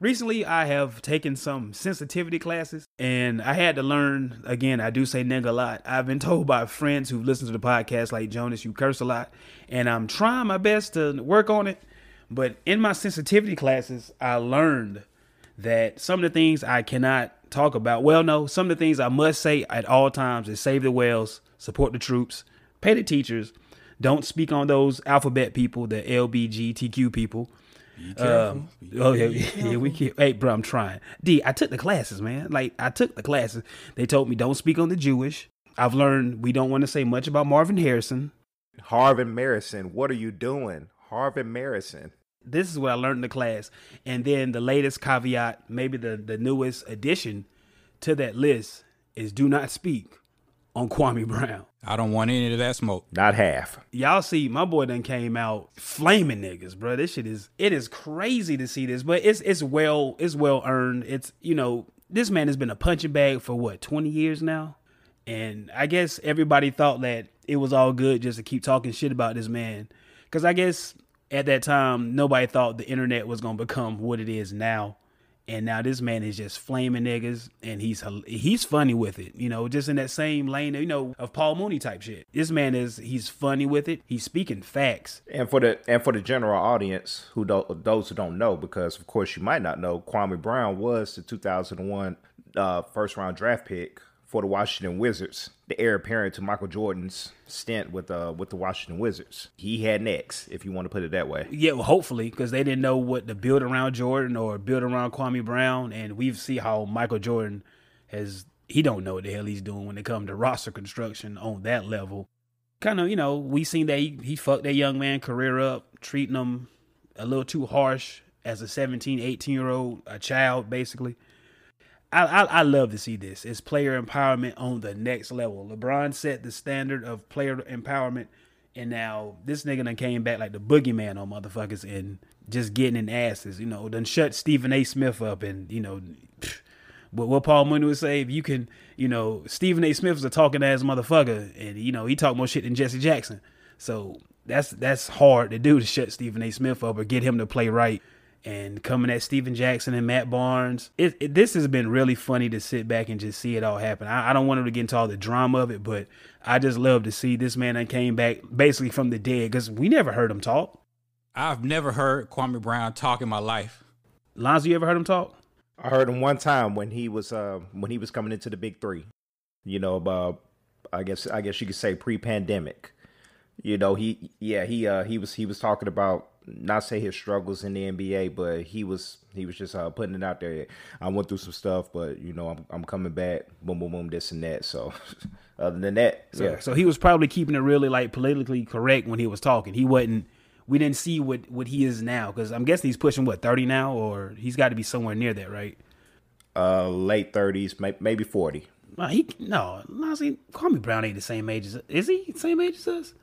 Recently, I have taken some sensitivity classes and I had to learn again. I do say nigga a lot. I've been told by friends who've listened to the podcast, like Jonas, you curse a lot, and I'm trying my best to work on it. But in my sensitivity classes, I learned that some of the things I cannot talk about. Well, no, some of the things I must say at all times is save the whales, support the troops, pay the teachers, don't speak on those alphabet people, the LBGTQ people. Um, oh yeah, yeah, we can Hey, bro, I'm trying. D, I took the classes, man. Like I took the classes. They told me don't speak on the Jewish. I've learned we don't want to say much about Marvin Harrison. Harvin Marrison, what are you doing? Harvin Marrison. This is what I learned in the class. And then the latest caveat, maybe the, the newest addition to that list is do not speak on Kwame Brown. I don't want any of that smoke. Not half. Y'all see, my boy done came out flaming niggas, bro. This shit is it is crazy to see this, but it's it's well it's well earned. It's you know this man has been a punching bag for what twenty years now, and I guess everybody thought that it was all good just to keep talking shit about this man, because I guess at that time nobody thought the internet was gonna become what it is now and now this man is just flaming niggas and he's he's funny with it you know just in that same lane you know of paul mooney type shit. This man is he's funny with it. He's speaking facts. And for the and for the general audience who don't those who don't know because of course you might not know kwame brown was the 2001 uh, first round draft pick for the Washington Wizards, the heir apparent to Michael Jordan's stint with uh with the Washington Wizards. He had next, if you want to put it that way. Yeah, well, hopefully, because they didn't know what to build around Jordan or build around Kwame Brown, and we've see how Michael Jordan has he don't know what the hell he's doing when it comes to roster construction on that level. Kind of, you know, we seen that he, he fucked that young man career up, treating him a little too harsh as a 17, 18 year old, a child basically. I, I, I love to see this. It's player empowerment on the next level. LeBron set the standard of player empowerment, and now this nigga done came back like the boogeyman on motherfuckers and just getting in asses. You know, done shut Stephen A. Smith up, and you know, but what Paul Mooney would say, if you can, you know, Stephen A. Smith is a talking ass motherfucker, and you know he talk more shit than Jesse Jackson. So that's that's hard to do to shut Stephen A. Smith up or get him to play right and coming at Stephen Jackson and Matt Barnes. It, it, this has been really funny to sit back and just see it all happen. I, I don't want to get into all the drama of it, but I just love to see this man that came back basically from the dead because we never heard him talk. I've never heard Kwame Brown talk in my life. Lonzo, you ever heard him talk? I heard him one time when he was uh, when he was coming into the big three. You know, about I guess I guess you could say pre-pandemic. You know, he yeah he uh, he was he was talking about not say his struggles in the NBA, but he was he was just uh, putting it out there. I went through some stuff, but you know I'm I'm coming back. Boom, boom, boom, this and that. So other than that, so, yeah. So he was probably keeping it really like politically correct when he was talking. He wasn't. We didn't see what what he is now because I'm guessing he's pushing what 30 now, or he's got to be somewhere near that, right? Uh, late 30s, maybe 40. No, he no. Honestly, Kwame Brown ain't the same age as is he? Same age as us?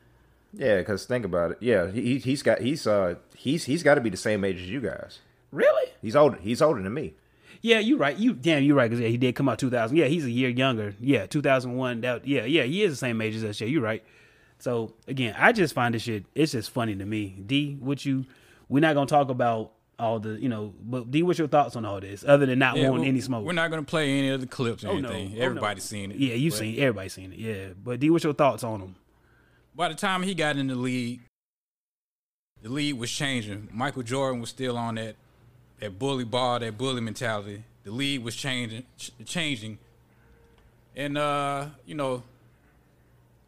Yeah, because think about it. Yeah, he he's got he's uh he's he's got to be the same age as you guys. Really? He's older. He's older than me. Yeah, you're right. You damn, you're right. Because yeah, he did come out 2000. Yeah, he's a year younger. Yeah, 2001. That yeah, yeah, he is the same age as us. Yeah, you're right. So again, I just find this shit. It's just funny to me. D, what you? We're not gonna talk about all the you know. But D, what's your thoughts on all this? Other than not yeah, wanting any smoke. We're not gonna play any of the clips or oh, anything. No. Oh, Everybody's no. seen it. Yeah, you've but, seen. Everybody's seen it. Yeah, but D, what's your thoughts on them? By the time he got in the league, the league was changing. Michael Jordan was still on that that bully ball, that bully mentality. The league was changing, ch- changing, and uh, you know,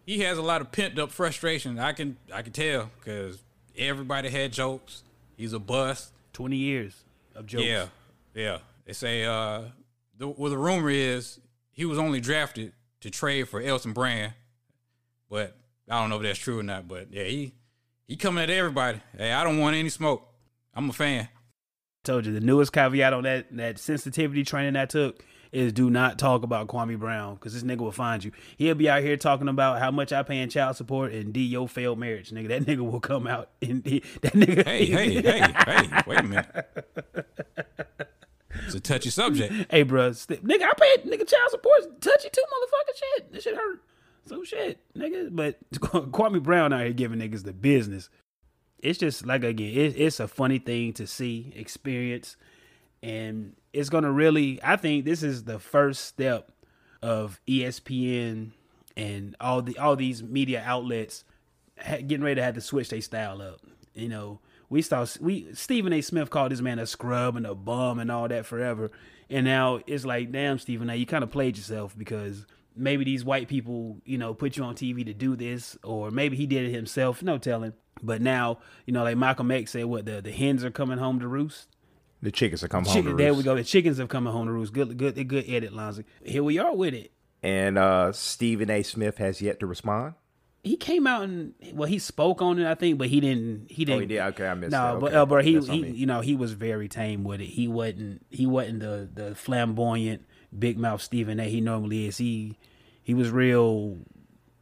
he has a lot of pent up frustration. I can I can tell because everybody had jokes. He's a bust. Twenty years of jokes. Yeah, yeah. They say uh, the, well, the rumor is he was only drafted to trade for Elton Brand, but I don't know if that's true or not. But yeah, he he coming at everybody. Hey, I don't want any smoke. I'm a fan. Told you the newest caveat on that that sensitivity training I took is do not talk about Kwame Brown because this nigga will find you. He'll be out here talking about how much I pay in child support and D your failed marriage, nigga. That nigga will come out and he, that nigga. Hey, hey, hey, hey! Wait a minute. It's a touchy subject. Hey, bro, st- nigga, I paid nigga child support. Touchy too, motherfucker. Shit, this shit hurt. So shit, nigga. But Kwame Brown out here giving niggas the business. It's just like again, it, it's a funny thing to see, experience, and it's gonna really. I think this is the first step of ESPN and all the all these media outlets getting ready to have to switch their style up. You know, we saw we Stephen A. Smith called this man a scrub and a bum and all that forever, and now it's like, damn, Stephen A. You kind of played yourself because maybe these white people, you know, put you on TV to do this, or maybe he did it himself. No telling. But now, you know, like Malcolm X said, what the the hens are coming home to roost. The chickens are coming home Chicken, there roost. we go. The chickens have come home to roost. Good, good, good edit, Lonzy. Here we are with it. And uh, Stephen A. Smith has yet to respond. He came out and well, he spoke on it, I think, but he didn't. He didn't. Oh, he did. Okay, I missed No, that. but uh, but he, he you know he was very tame with it. He wasn't he wasn't the the flamboyant big mouth Stephen A. He normally is. He he was real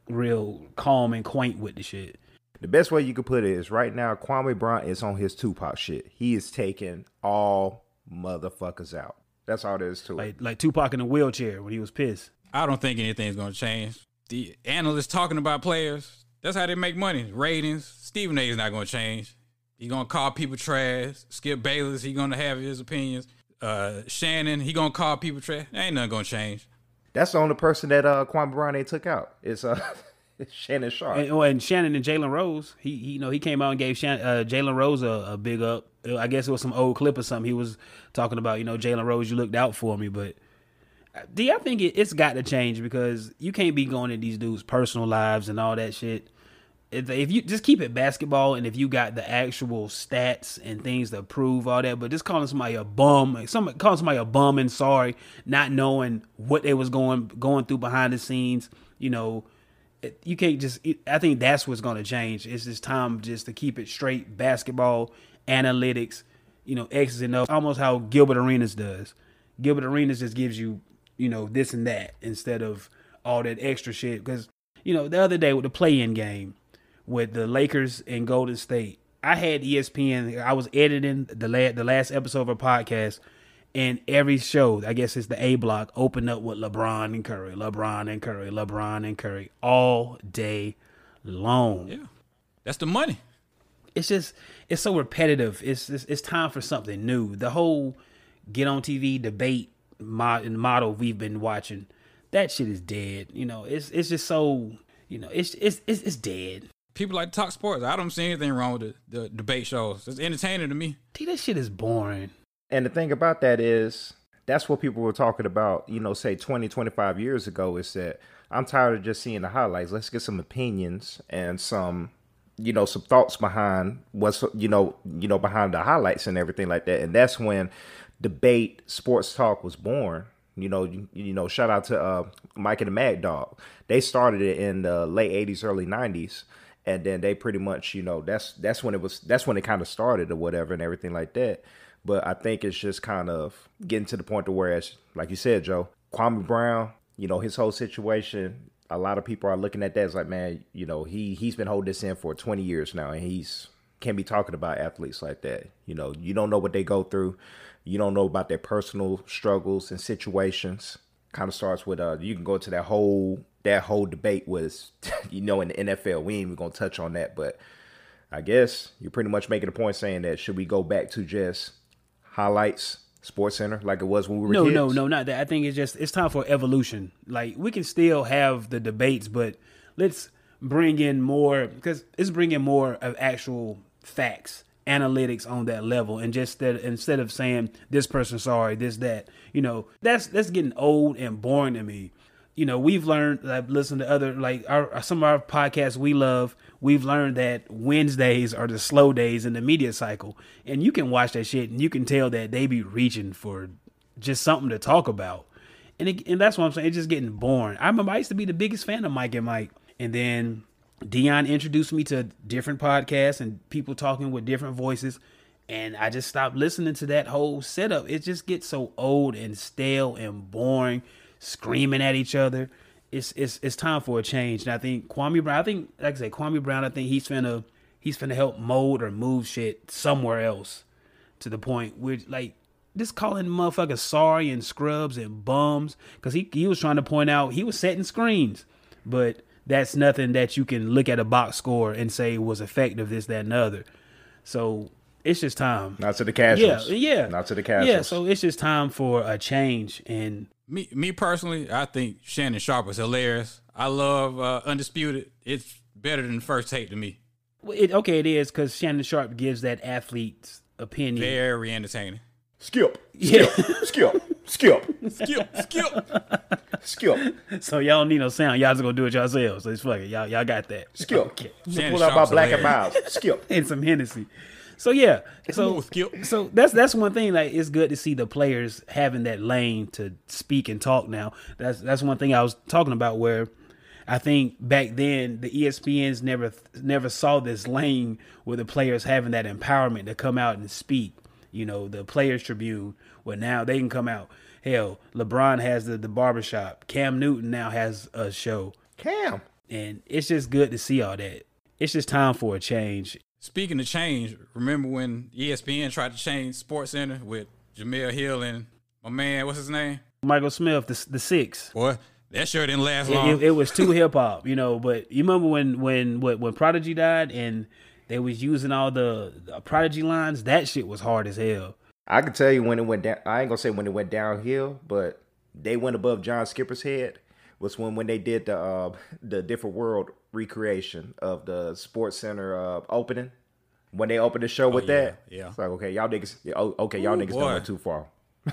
real calm and quaint with the shit. The best way you could put it is right now, Kwame Brown is on his Tupac shit. He is taking all motherfuckers out. That's all there is to it. Like like Tupac in a wheelchair when he was pissed. I don't think anything's gonna change. The analysts talking about players, that's how they make money. Ratings. Stephen A is not gonna change. He gonna call people trash. Skip Bayless, he gonna have his opinions. Uh Shannon, he gonna call people trash. Ain't nothing gonna change. That's the only person that uh, Kwame Brown took out. It's uh, Shannon Sharpe. And, oh, and Shannon and Jalen Rose, he, he you know he came out and gave Shannon, uh, Jalen Rose a, a big up. I guess it was some old clip or something. He was talking about you know Jalen Rose, you looked out for me, but uh, D, I think it, it's got to change because you can't be going in these dudes' personal lives and all that shit. If, if you just keep it basketball, and if you got the actual stats and things to prove all that, but just calling somebody a bum, like some calling somebody a bum and sorry, not knowing what they was going going through behind the scenes, you know, it- you can't just. It, I think that's what's going to change. It's just time just to keep it straight basketball analytics, you know, X's and O's, almost how Gilbert Arenas does. Gilbert Arenas just gives you, you know, this and that instead of all that extra shit. Because you know, the other day with the play-in game with the Lakers and Golden State, I had ESPN. I was editing the la- the last episode of a podcast. And every show, I guess it's the A block, opened up with LeBron and Curry, LeBron and Curry, LeBron and Curry all day long. Yeah. That's the money. It's just it's so repetitive. It's it's, it's time for something new. The whole get on TV debate mod model we've been watching, that shit is dead. You know, it's it's just so you know it's it's it's, it's dead. People like to talk sports. I don't see anything wrong with the, the debate shows. It's entertaining to me. T, that shit is boring. And the thing about that is, that's what people were talking about, you know, say 20, 25 years ago is that I'm tired of just seeing the highlights. Let's get some opinions and some, you know, some thoughts behind what's, you know, you know, behind the highlights and everything like that. And that's when debate sports talk was born. You know, you, you know, shout out to uh, Mike and the Mad Dog. They started it in the late 80s, early 90s. And then they pretty much, you know, that's that's when it was that's when it kind of started or whatever and everything like that. But I think it's just kind of getting to the point to where, it's, like you said, Joe, Kwame Brown, you know, his whole situation. A lot of people are looking at that as like, man, you know, he he's been holding this in for 20 years now, and he's can't be talking about athletes like that. You know, you don't know what they go through. You don't know about their personal struggles and situations. Kind of starts with uh, you can go to that whole that whole debate was, you know, in the NFL. We ain't even gonna touch on that, but I guess you're pretty much making a point saying that should we go back to just highlights, Sports Center, like it was when we were No, kids? no, no, not that. I think it's just it's time for evolution. Like we can still have the debates, but let's bring in more because it's bringing more of actual facts, analytics on that level, and just that instead of saying this person sorry, this that, you know, that's that's getting old and boring to me. You know, we've learned. I've listened to other like our some of our podcasts we love. We've learned that Wednesdays are the slow days in the media cycle, and you can watch that shit and you can tell that they be reaching for just something to talk about. And it, and that's what I'm saying. It's just getting boring. I remember I used to be the biggest fan of Mike and Mike, and then Dion introduced me to different podcasts and people talking with different voices, and I just stopped listening to that whole setup. It just gets so old and stale and boring, screaming at each other. It's it's it's time for a change. And I think Kwame Brown. I think like I said, Kwame Brown. I think he's finna he's finna help mold or move shit somewhere else to the point where like just calling motherfuckers sorry and scrubs and bums because he, he was trying to point out he was setting screens but that's nothing that you can look at a box score and say was effective this that and the other so it's just time. Not to the Yeah, casuals. yeah, Not to the casuals. Yeah, so it's just time for a change, and Me, me personally, I think Shannon Sharpe is hilarious. I love uh, Undisputed. It's better than First Take to me. it, okay, it is because Shannon Sharpe gives that athlete's opinion. Very entertaining. skip, Yeah. skip, skip, Skip, skip. skip, So y'all don't need no sound. Y'all just gonna do it yourselves. So it's fuck it. Y'all y'all got that. skip. Okay. Shannon Pull out my Sharp's Black and Milds. Skip. And some Hennessy. So yeah. So Move, Skip. so that's that's one thing. Like it's good to see the players having that lane to speak and talk. Now that's that's one thing I was talking about where. I think back then the ESPNs never never saw this lane where the players having that empowerment to come out and speak. You know, the Players Tribune, where now they can come out. Hell, LeBron has the the barbershop. Cam Newton now has a show. Cam. And it's just good to see all that. It's just time for a change. Speaking of change, remember when ESPN tried to change Sports Center with Jemele Hill and my man, what's his name? Michael Smith, the the six. Boy, that sure didn't last It, long. it, it was too hip hop, you know. But you remember when when when, when Prodigy died and they was using all the, the Prodigy lines? That shit was hard as hell. I can tell you when it went down. I ain't gonna say when it went downhill, but they went above John Skipper's head. Was when when they did the uh, the different world recreation of the Sports Center uh, opening. When they opened the show with yeah, that, yeah. it's like okay, y'all niggas, oh, okay, y'all Ooh, niggas boy. done too far.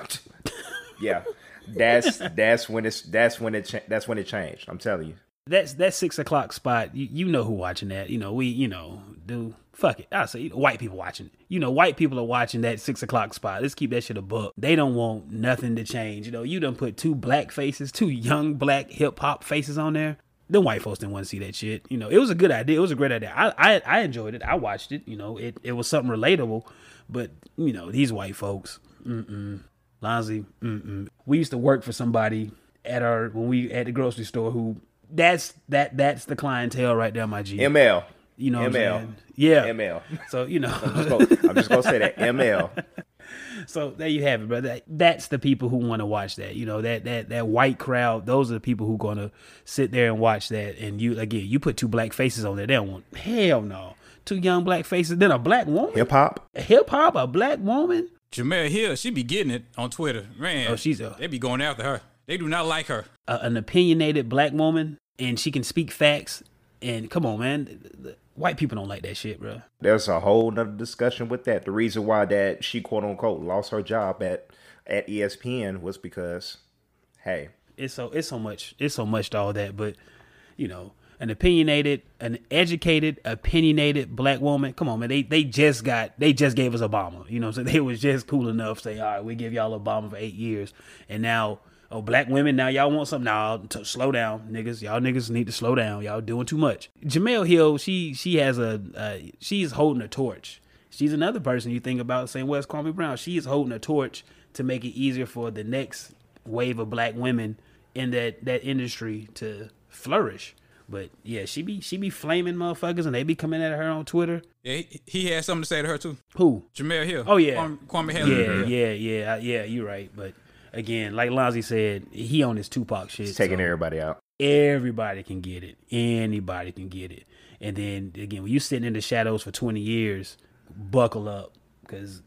yeah, that's that's when it's that's when it cha- that's when it changed. I'm telling you. That's that six o'clock spot. You, you know who watching that? You know we. You know, do fuck it. I say white people watching. You know, white people are watching that six o'clock spot. Let's keep that shit a buck. They don't want nothing to change. You know, you done put two black faces, two young black hip hop faces on there. Them white folks didn't want to see that shit. You know, it was a good idea. It was a great idea. I I, I enjoyed it. I watched it. You know, it, it was something relatable. But you know, these white folks, mm-mm. Lonzy, mm-mm. We used to work for somebody at our when we at the grocery store who that's that that's the clientele right there, my G. ML, you know, what I'm ML. saying? yeah. ML. So you know, I'm just gonna say that ML. so there you have it, brother. That's the people who want to watch that. You know that that that white crowd. Those are the people who gonna sit there and watch that. And you again, you put two black faces on there. They don't want hell no. Two young black faces. Then a black woman. Hip hop. Hip hop. A black woman. Jemele Hill, she be getting it on Twitter. Man, Oh, she's a- they be going after her. They do not like her. a, an opinionated black woman and she can speak facts. And come on, man, The- the- white people don't like that shit, bro. There's a whole nother discussion with that. The reason why that she quote unquote lost her job at at ESPN was because, hey, It's so it's so much it's so much to all that, but you know, an opinionated, an educated, opinionated black woman. Come on, man. They they just got they just gave us Obama. You know, so I'm they was just cool enough to say, all right, we give y'all Obama for eight years, and now. Oh, black women, now y'all want something. Now, to slow down, niggas. Y'all niggas need to slow down. Y'all doing too much. Jemele Hill, she she has a, uh, she's holding a torch. She's another person you think about saying, West Kwame Brown. She is holding a torch to make it easier for the next wave of black women in that that industry to flourish. But yeah, she be she be flaming motherfuckers and they be coming at her on Twitter. Yeah, he, he had something to say to her too. Who? Jemele Hill. Oh, yeah. Kwame, Kwame Yeah, Haley. yeah, yeah, yeah. You're right. But again, like Lonzy said, he on his Tupac shit. it's taking so everybody out. Everybody can get it. Anybody can get it. And then again, when you sitting in the shadows for 20 years, buckle up, cause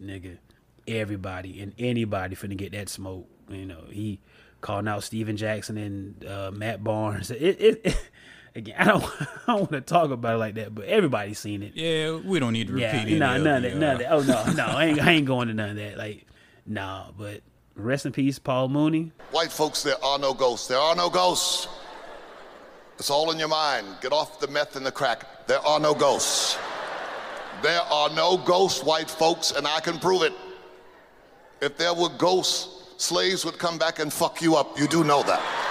nigga, everybody and anybody finna get that smoke. You know, he calling out Stephen Jackson and uh, Matt Barnes. It, it, again, I don't, I don't want to talk about it like that, but everybody's seen it. Yeah, we don't need to repeat it. Yeah, any no, of none of that, none of that. Oh no, no, I ain't, I ain't going to none of that. Like, nah, but rest in peace, Paul Mooney. White folks, there are no ghosts. There are no ghosts. It's all in your mind. Get off the meth and the crack. There are no ghosts. There are no ghosts, white folks, and I can prove it. If there were ghosts, slaves would come back and fuck you up. You do know that.